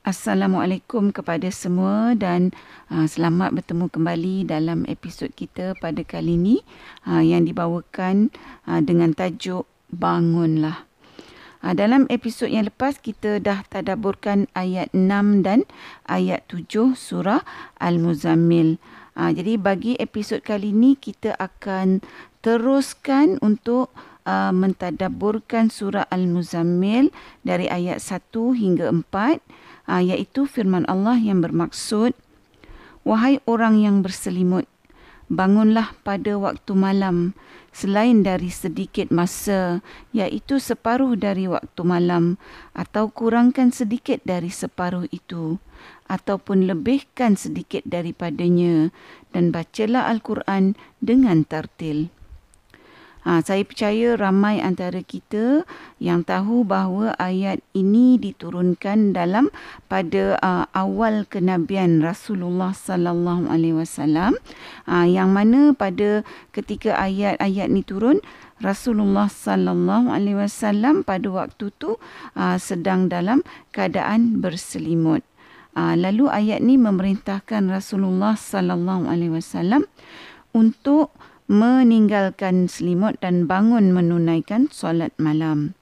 Assalamualaikum kepada semua dan uh, selamat bertemu kembali dalam episod kita pada kali ini uh, yang dibawakan uh, dengan tajuk Bangunlah. Uh, dalam episod yang lepas kita dah tadaburkan ayat 6 dan ayat 7 surah Al-Muzammil. Uh, jadi bagi episod kali ini kita akan teruskan untuk uh, mentadaburkan surah Al-Muzammil dari ayat 1 hingga 4 uh, iaitu firman Allah yang bermaksud wahai orang yang berselimut bangunlah pada waktu malam selain dari sedikit masa iaitu separuh dari waktu malam atau kurangkan sedikit dari separuh itu ataupun lebihkan sedikit daripadanya dan bacalah al-Quran dengan tartil Ha, saya percaya ramai antara kita yang tahu bahawa ayat ini diturunkan dalam pada uh, awal kenabian Rasulullah sallallahu alaihi wasallam ha, yang mana pada ketika ayat-ayat ini turun Rasulullah sallallahu alaihi wasallam pada waktu tu uh, sedang dalam keadaan berselimut. Uh, lalu ayat ini memerintahkan Rasulullah sallallahu alaihi wasallam untuk meninggalkan selimut dan bangun menunaikan solat malam.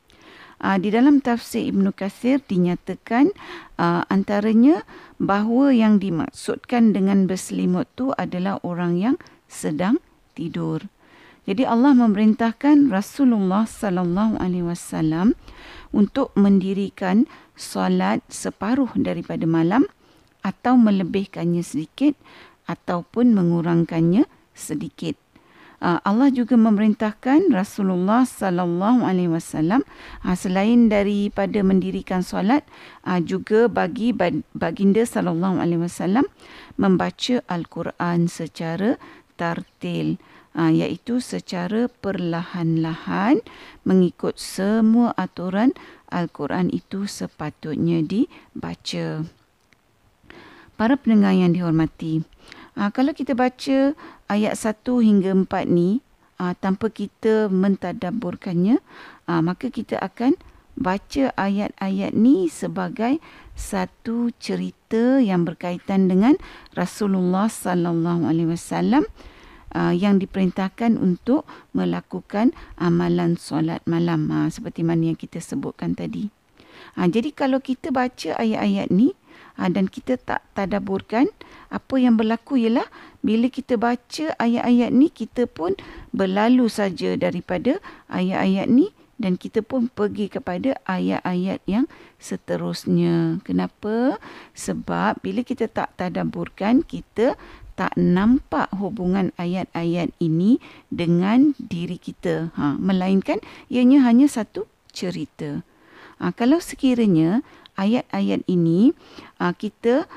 Uh, di dalam tafsir Ibn Kathir dinyatakan uh, antaranya bahawa yang dimaksudkan dengan berselimut tu adalah orang yang sedang tidur. Jadi Allah memerintahkan Rasulullah sallallahu alaihi wasallam untuk mendirikan solat separuh daripada malam atau melebihkannya sedikit ataupun mengurangkannya sedikit. Ah, Allah juga memerintahkan Rasulullah sallallahu alaihi wasallam ah, selain daripada mendirikan solat ah, juga bagi baginda sallallahu alaihi wasallam membaca al-Quran secara tartil iaitu secara perlahan-lahan mengikut semua aturan al-Quran itu sepatutnya dibaca. Para pendengar yang dihormati, kalau kita baca ayat 1 hingga 4 ni ha, tanpa kita mentadaburkannya, ha, maka kita akan baca ayat-ayat ni sebagai satu cerita yang berkaitan dengan Rasulullah sallallahu alaihi wasallam yang diperintahkan untuk melakukan amalan solat malam ha, seperti mana yang kita sebutkan tadi. Ha, jadi kalau kita baca ayat-ayat ni ha, dan kita tak tadaburkan apa yang berlaku ialah bila kita baca ayat-ayat ni kita pun berlalu saja daripada ayat-ayat ni dan kita pun pergi kepada ayat-ayat yang seterusnya. Kenapa? Sebab bila kita tak tadaburkan kita tak nampak hubungan ayat-ayat ini dengan diri kita. Ha, melainkan ianya hanya satu cerita. Ha, kalau sekiranya ayat-ayat ini uh, kita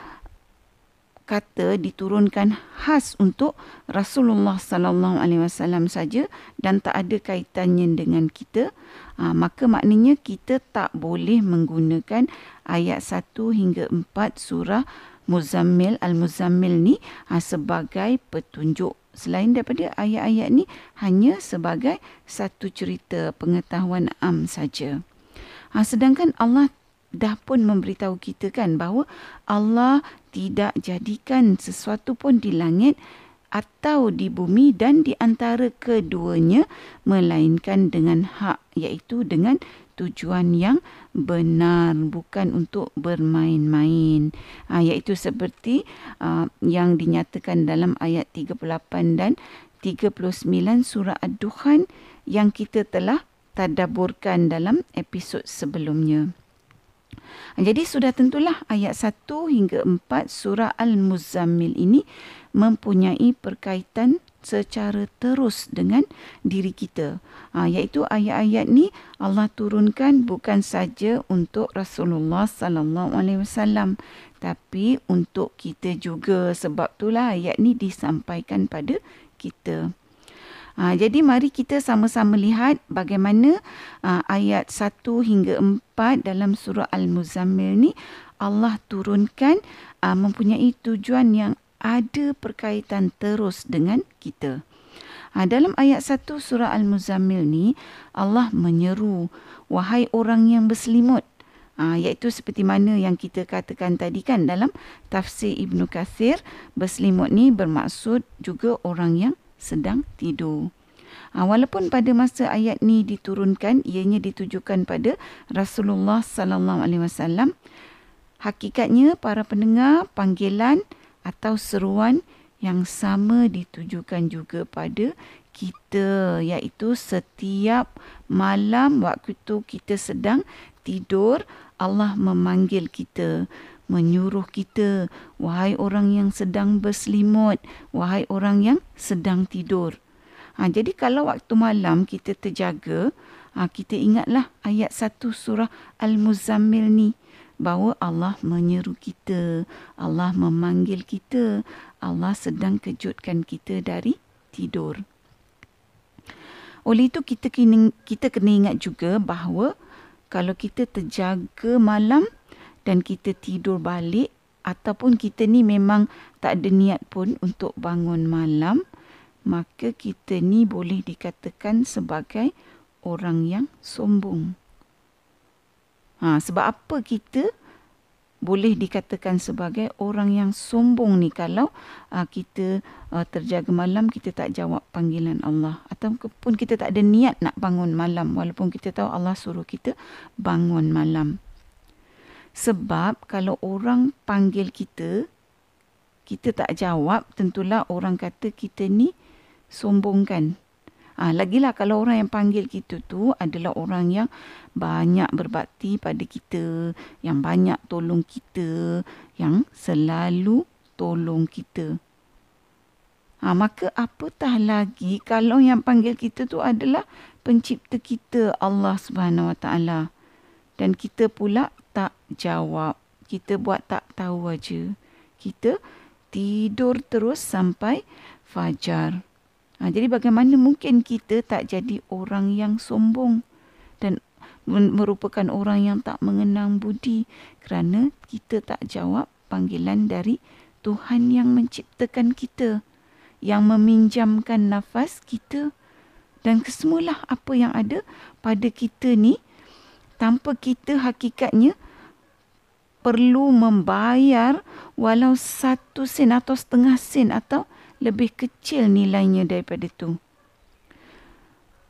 kata diturunkan khas untuk Rasulullah sallallahu alaihi wasallam saja dan tak ada kaitannya dengan kita uh, maka maknanya kita tak boleh menggunakan ayat 1 hingga 4 surah Muzammil Al-Muzammil ni uh, sebagai petunjuk selain daripada ayat-ayat ni hanya sebagai satu cerita pengetahuan am saja. Ha, sedangkan Allah dah pun memberitahu kita kan bahawa Allah tidak jadikan sesuatu pun di langit atau di bumi dan di antara keduanya melainkan dengan hak iaitu dengan tujuan yang benar bukan untuk bermain-main ha, iaitu seperti uh, yang dinyatakan dalam ayat 38 dan 39 surah Ad-Dukhan yang kita telah tadaburkan dalam episod sebelumnya. Jadi sudah tentulah ayat 1 hingga 4 surah Al-Muzammil ini mempunyai perkaitan secara terus dengan diri kita. Ha, iaitu ayat-ayat ni Allah turunkan bukan saja untuk Rasulullah sallallahu alaihi wasallam tapi untuk kita juga sebab itulah ayat ni disampaikan pada kita. Ha, jadi mari kita sama-sama lihat bagaimana uh, ayat 1 hingga 4 dalam surah Al-Muzammil ni Allah turunkan uh, mempunyai tujuan yang ada perkaitan terus dengan kita. Ha, dalam ayat 1 surah Al-Muzammil ni Allah menyeru wahai orang yang berselimut Ha, iaitu seperti mana yang kita katakan tadi kan dalam tafsir Ibnu Kathir berselimut ni bermaksud juga orang yang sedang tidur. Ha, walaupun pada masa ayat ni diturunkan ianya ditujukan pada Rasulullah sallallahu alaihi wasallam hakikatnya para pendengar panggilan atau seruan yang sama ditujukan juga pada kita iaitu setiap malam waktu kita sedang tidur Allah memanggil kita menyuruh kita wahai orang yang sedang berselimut wahai orang yang sedang tidur. Ha, jadi kalau waktu malam kita terjaga ha, kita ingatlah ayat satu surah Al-Muzammil ni bahawa Allah menyeru kita Allah memanggil kita Allah sedang kejutkan kita dari tidur. Oleh itu kita kena, kita kena ingat juga bahawa kalau kita terjaga malam dan kita tidur balik ataupun kita ni memang tak ada niat pun untuk bangun malam maka kita ni boleh dikatakan sebagai orang yang sombong. Ha, sebab apa kita boleh dikatakan sebagai orang yang sombong ni kalau uh, kita uh, terjaga malam kita tak jawab panggilan Allah ataupun kita tak ada niat nak bangun malam walaupun kita tahu Allah suruh kita bangun malam sebab kalau orang panggil kita kita tak jawab tentulah orang kata kita ni sombong kan Ha, lagilah kalau orang yang panggil kita tu adalah orang yang banyak berbakti pada kita, yang banyak tolong kita, yang selalu tolong kita. Ha, maka apatah lagi kalau yang panggil kita tu adalah pencipta kita Allah Subhanahu Wa Taala dan kita pula tak jawab. Kita buat tak tahu aja. Kita tidur terus sampai fajar. Ha, jadi bagaimana mungkin kita tak jadi orang yang sombong dan merupakan orang yang tak mengenang budi kerana kita tak jawab panggilan dari Tuhan yang menciptakan kita, yang meminjamkan nafas kita dan kesemualah apa yang ada pada kita ni tanpa kita hakikatnya perlu membayar walau satu sen atau setengah sen atau lebih kecil nilainya daripada itu.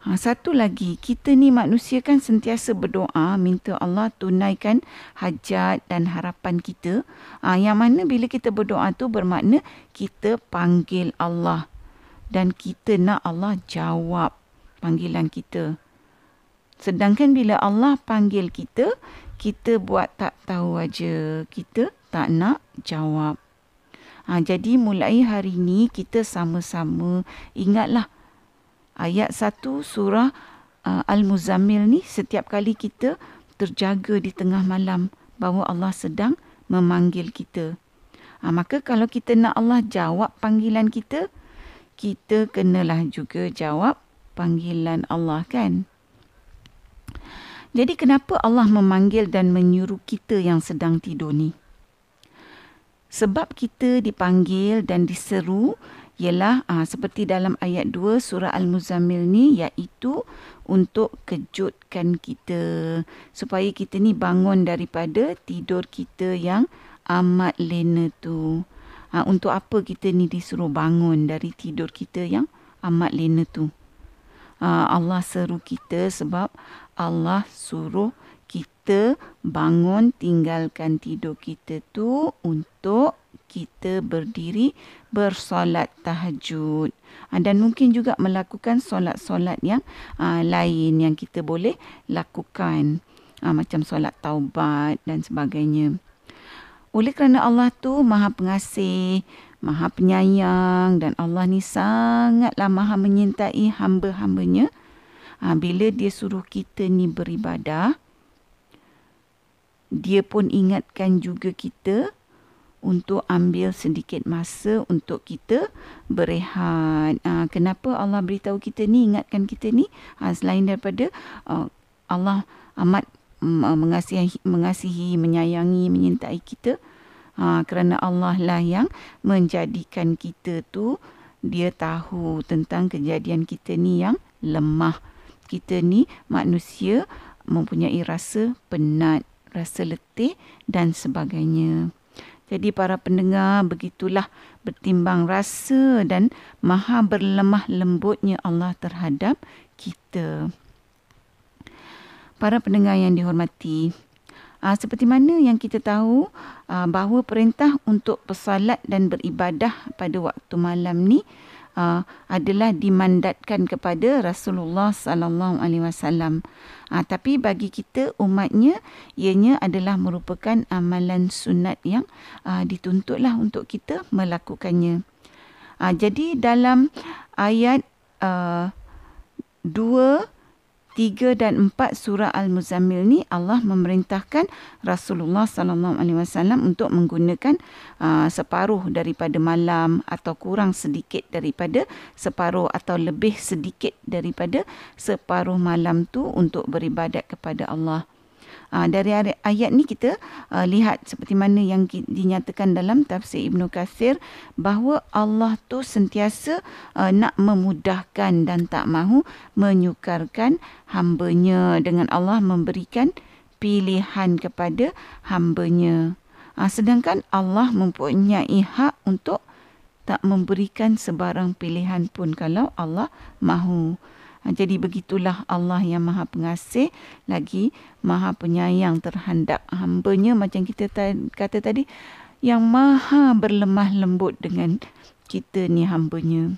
Ha, satu lagi, kita ni manusia kan sentiasa berdoa minta Allah tunaikan hajat dan harapan kita. Ha, yang mana bila kita berdoa tu bermakna kita panggil Allah dan kita nak Allah jawab panggilan kita. Sedangkan bila Allah panggil kita, kita buat tak tahu aja. Kita tak nak jawab. Ha, jadi mulai hari ini kita sama-sama ingatlah ayat satu surah uh, Al-Muzammil ni setiap kali kita terjaga di tengah malam bahawa Allah sedang memanggil kita. Ha, maka kalau kita nak Allah jawab panggilan kita, kita kenalah juga jawab panggilan Allah kan. Jadi kenapa Allah memanggil dan menyuruh kita yang sedang tidur ni? sebab kita dipanggil dan diseru ialah aa, ah, seperti dalam ayat 2 surah Al-Muzammil ni iaitu untuk kejutkan kita supaya kita ni bangun daripada tidur kita yang amat lena tu. Ha, untuk apa kita ni disuruh bangun dari tidur kita yang amat lena tu? Allah seru kita sebab Allah suruh kita bangun tinggalkan tidur kita tu untuk kita berdiri bersolat tahajud ah, dan mungkin juga melakukan solat-solat yang lain yang kita boleh lakukan macam solat taubat dan sebagainya. Oleh kerana Allah tu Maha Pengasih, Maha Penyayang dan Allah ni sangatlah Maha menyintai hamba-hambanya. Uh, bila dia suruh kita ni beribadah, dia pun ingatkan juga kita untuk ambil sedikit masa untuk kita berehat. Uh, kenapa Allah beritahu kita ni, ingatkan kita ni? Uh, selain daripada uh, Allah amat uh, mengasihi, mengasihi, menyayangi, menyintai kita. Uh, kerana Allah lah yang menjadikan kita tu, dia tahu tentang kejadian kita ni yang lemah. Kita ni manusia mempunyai rasa penat rasa letih dan sebagainya. Jadi para pendengar begitulah bertimbang rasa dan maha berlemah lembutnya Allah terhadap kita. Para pendengar yang dihormati, uh, seperti mana yang kita tahu uh, bahawa perintah untuk bersalat dan beribadah pada waktu malam ni uh, adalah dimandatkan kepada Rasulullah sallallahu alaihi wasallam. Tapi bagi kita umatnya ianya adalah merupakan amalan sunat yang uh, dituntutlah untuk kita melakukannya. Uh, jadi dalam ayat 2 3 dan 4 surah Al-Muzammil ni Allah memerintahkan Rasulullah sallallahu alaihi wasallam untuk menggunakan uh, separuh daripada malam atau kurang sedikit daripada separuh atau lebih sedikit daripada separuh malam tu untuk beribadat kepada Allah. Uh, dari ayat ni kita uh, lihat seperti mana yang dinyatakan dalam tafsir Ibnu Katsir bahawa Allah tu sentiasa uh, nak memudahkan dan tak mahu menyukarkan hambanya dengan Allah memberikan pilihan kepada hambanya. Uh, sedangkan Allah mempunyai hak untuk tak memberikan sebarang pilihan pun kalau Allah mahu. Ha, jadi begitulah Allah yang maha pengasih lagi maha penyayang terhadap hambanya macam kita kata tadi yang maha berlemah lembut dengan kita ni hambanya.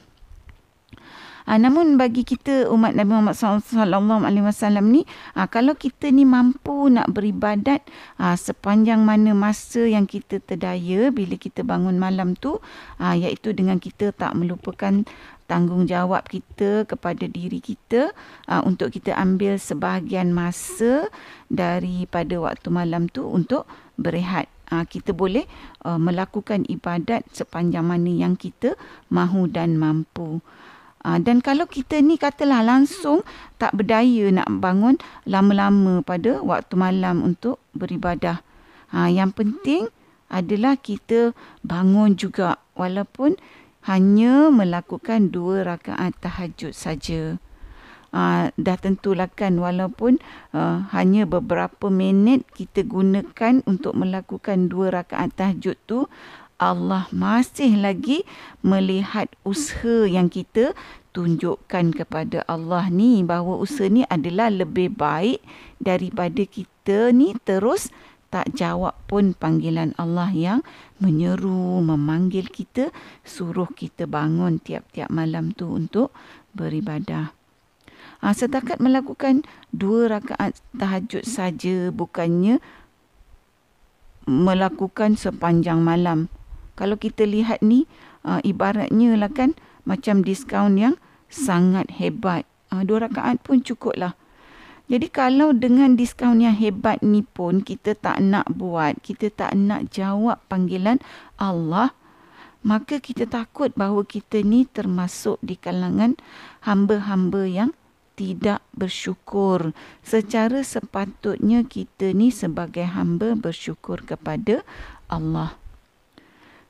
Ha, namun bagi kita umat Nabi Muhammad sallallahu alaihi wasallam ni ha, kalau kita ni mampu nak beribadat ha, sepanjang mana masa yang kita terdaya bila kita bangun malam tu ha, iaitu dengan kita tak melupakan tanggungjawab kita kepada diri kita uh, untuk kita ambil sebahagian masa daripada waktu malam tu untuk berehat. Uh, kita boleh uh, melakukan ibadat sepanjang mana yang kita mahu dan mampu. Uh, dan kalau kita ni katalah langsung tak berdaya nak bangun lama-lama pada waktu malam untuk beribadah. Uh, yang penting adalah kita bangun juga walaupun hanya melakukan dua rakaat tahajud saja. Uh, dah tentulah kan walaupun uh, hanya beberapa minit kita gunakan untuk melakukan dua rakaat tahajud tu Allah masih lagi melihat usaha yang kita tunjukkan kepada Allah ni bahawa usaha ni adalah lebih baik daripada kita ni terus tak jawab pun panggilan Allah yang menyeru, memanggil kita, suruh kita bangun tiap-tiap malam tu untuk beribadah. Ha, setakat melakukan dua rakaat tahajud saja bukannya melakukan sepanjang malam. Kalau kita lihat ni, uh, ibaratnya lah kan macam diskaun yang sangat hebat. Uh, dua rakaat pun cukup lah. Jadi kalau dengan diskaun yang hebat ni pun kita tak nak buat, kita tak nak jawab panggilan Allah, maka kita takut bahawa kita ni termasuk di kalangan hamba-hamba yang tidak bersyukur. Secara sepatutnya kita ni sebagai hamba bersyukur kepada Allah.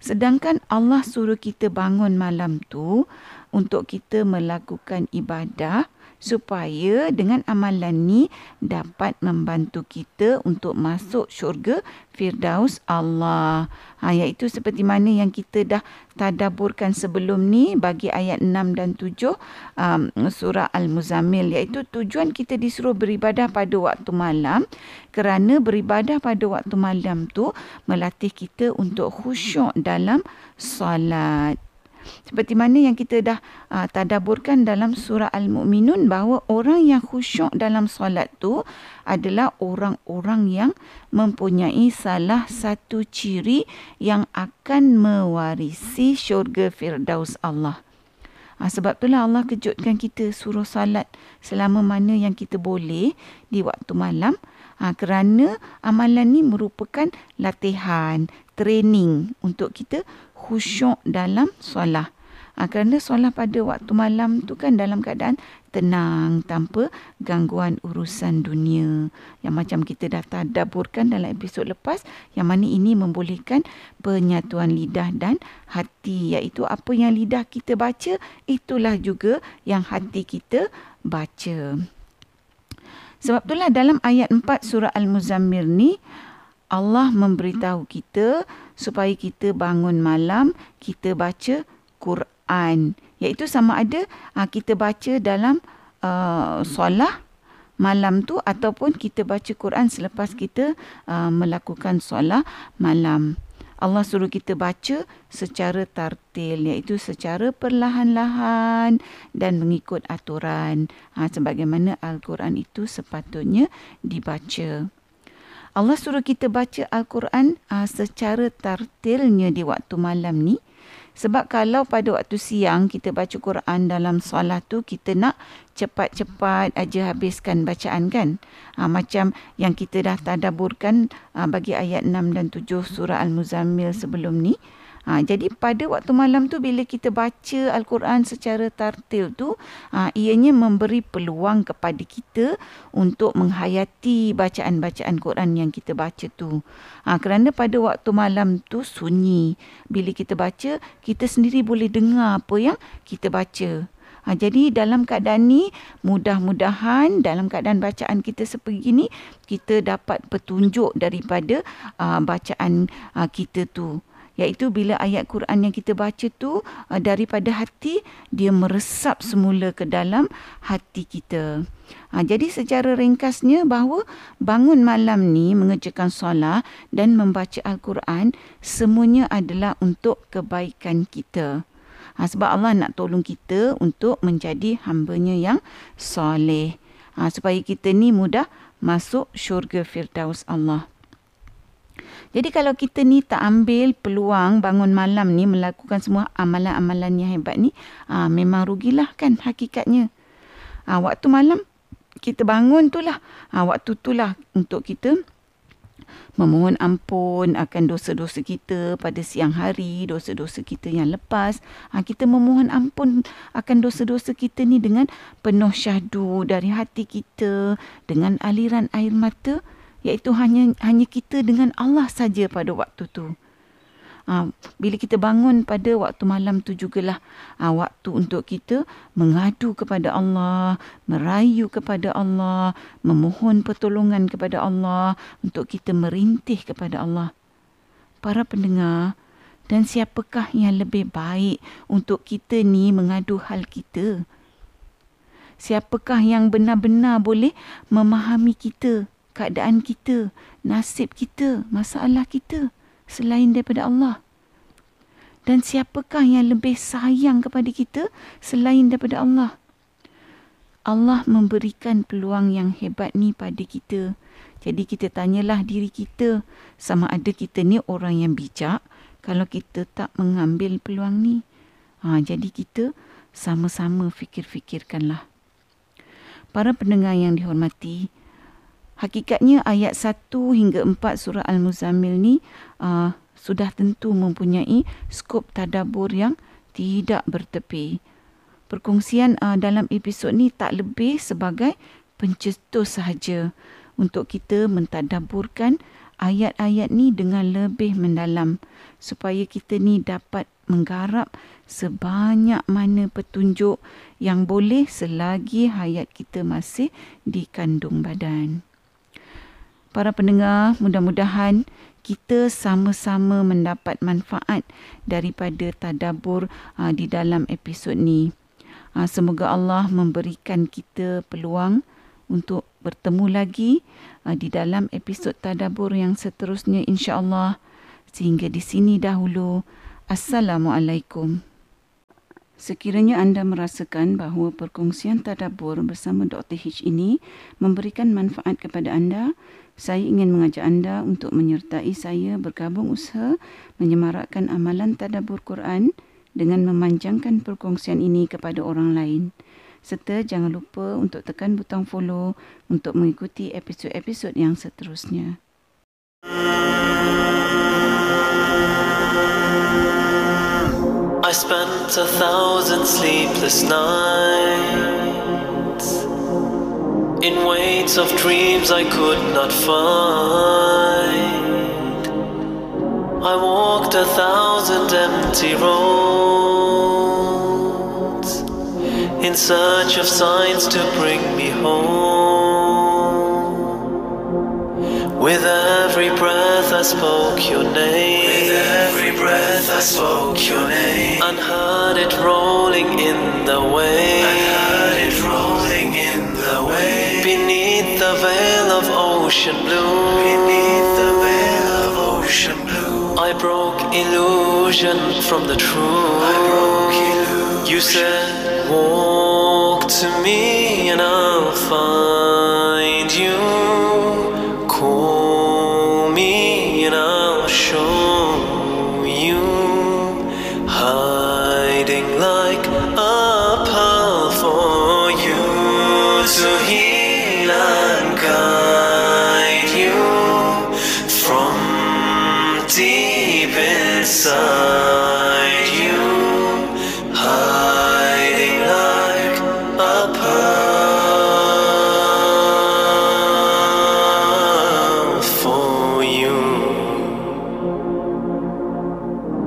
Sedangkan Allah suruh kita bangun malam tu untuk kita melakukan ibadah, supaya dengan amalan ni dapat membantu kita untuk masuk syurga Firdaus Allah. Ha, iaitu seperti mana yang kita dah tadaburkan sebelum ni bagi ayat 6 dan 7 um, surah Al-Muzammil. Iaitu tujuan kita disuruh beribadah pada waktu malam kerana beribadah pada waktu malam tu melatih kita untuk khusyuk dalam solat. Seperti mana yang kita dah uh, tadaburkan dalam surah Al-Mu'minun bahawa orang yang khusyuk dalam solat tu adalah orang-orang yang mempunyai salah satu ciri yang akan mewarisi syurga Firdaus Allah. Ha, sebab itulah Allah kejutkan kita suruh salat selama mana yang kita boleh di waktu malam. Ha, kerana amalan ni merupakan latihan, training untuk kita khusyuk dalam solat. Ha, kerana solat pada waktu malam tu kan dalam keadaan tenang tanpa gangguan urusan dunia. Yang macam kita dah tadaburkan dalam episod lepas yang mana ini membolehkan penyatuan lidah dan hati. Iaitu apa yang lidah kita baca itulah juga yang hati kita baca. Sebab itulah dalam ayat 4 surah Al-Muzammil ni Allah memberitahu kita supaya kita bangun malam, kita baca Quran. Iaitu sama ada uh, kita baca dalam uh, solat malam tu ataupun kita baca Quran selepas kita uh, melakukan solat malam. Allah suruh kita baca secara tartil iaitu secara perlahan-lahan dan mengikut aturan ha, sebagaimana Al-Quran itu sepatutnya dibaca. Allah suruh kita baca Al-Quran uh, secara tartilnya di waktu malam ni. Sebab kalau pada waktu siang kita baca Quran dalam solat tu kita nak cepat-cepat aja habiskan bacaan kan. Ha, macam yang kita dah tadaburkan uh, bagi ayat 6 dan 7 surah Al-Muzammil sebelum ni. Ha, jadi pada waktu malam tu bila kita baca Al-Quran secara tartil tu, ha, ianya memberi peluang kepada kita untuk menghayati bacaan-bacaan Quran yang kita baca tu. Ha, kerana pada waktu malam tu sunyi. Bila kita baca, kita sendiri boleh dengar apa yang kita baca. Ha, jadi dalam keadaan ni mudah-mudahan dalam keadaan bacaan kita seperti ini kita dapat petunjuk daripada uh, bacaan uh, kita tu iaitu bila ayat Quran yang kita baca tu uh, daripada hati dia meresap semula ke dalam hati kita. Ha, jadi secara ringkasnya bahawa bangun malam ni mengerjakan solat dan membaca Al-Quran semuanya adalah untuk kebaikan kita. Ha, sebab Allah nak tolong kita untuk menjadi hambanya yang soleh. Ha, supaya kita ni mudah masuk syurga Firdaus Allah. Jadi kalau kita ni tak ambil peluang bangun malam ni melakukan semua amalan-amalan yang hebat ni, ah, memang rugilah kan hakikatnya. Ah, waktu malam kita bangun tu lah. Ah, waktu tu lah untuk kita memohon ampun akan dosa-dosa kita pada siang hari, dosa-dosa kita yang lepas. Ha, kita memohon ampun akan dosa-dosa kita ni dengan penuh syahdu dari hati kita, dengan aliran air mata iaitu hanya hanya kita dengan Allah saja pada waktu tu. Ha, bila kita bangun pada waktu malam tu jugalah ha, waktu untuk kita mengadu kepada Allah, merayu kepada Allah, memohon pertolongan kepada Allah untuk kita merintih kepada Allah. Para pendengar, dan siapakah yang lebih baik untuk kita ni mengadu hal kita? Siapakah yang benar-benar boleh memahami kita keadaan kita, nasib kita, masalah kita selain daripada Allah. Dan siapakah yang lebih sayang kepada kita selain daripada Allah? Allah memberikan peluang yang hebat ni pada kita. Jadi kita tanyalah diri kita sama ada kita ni orang yang bijak kalau kita tak mengambil peluang ni. Ha, jadi kita sama-sama fikir-fikirkanlah. Para pendengar yang dihormati, Hakikatnya ayat 1 hingga 4 surah Al-Muzammil ni uh, sudah tentu mempunyai skop tadabur yang tidak bertepi. Perkongsian uh, dalam episod ni tak lebih sebagai pencetus sahaja untuk kita mentadaburkan ayat-ayat ni dengan lebih mendalam supaya kita ni dapat menggarap sebanyak mana petunjuk yang boleh selagi hayat kita masih di kandung badan para pendengar, mudah-mudahan kita sama-sama mendapat manfaat daripada tadabur uh, di dalam episod ni. Uh, semoga Allah memberikan kita peluang untuk bertemu lagi uh, di dalam episod tadabur yang seterusnya insya-Allah. Sehingga di sini dahulu. Assalamualaikum. Sekiranya anda merasakan bahawa perkongsian tadabur bersama Dr. H ini memberikan manfaat kepada anda, saya ingin mengajak anda untuk menyertai saya bergabung usaha menyemarakkan amalan tadabur Quran dengan memanjangkan perkongsian ini kepada orang lain. Serta jangan lupa untuk tekan butang follow untuk mengikuti episod-episod yang seterusnya. I spent a thousand sleepless nights in waits of dreams I could not find. I walked a thousand empty roads in search of signs to bring me home. With every breath I spoke your name. With every breath I spoke your name. And heard it rolling in the I the veil of ocean blue. Beneath the veil of ocean blue. I broke illusion from the truth. I broke illusion. You said, Walk to me and I'll find you.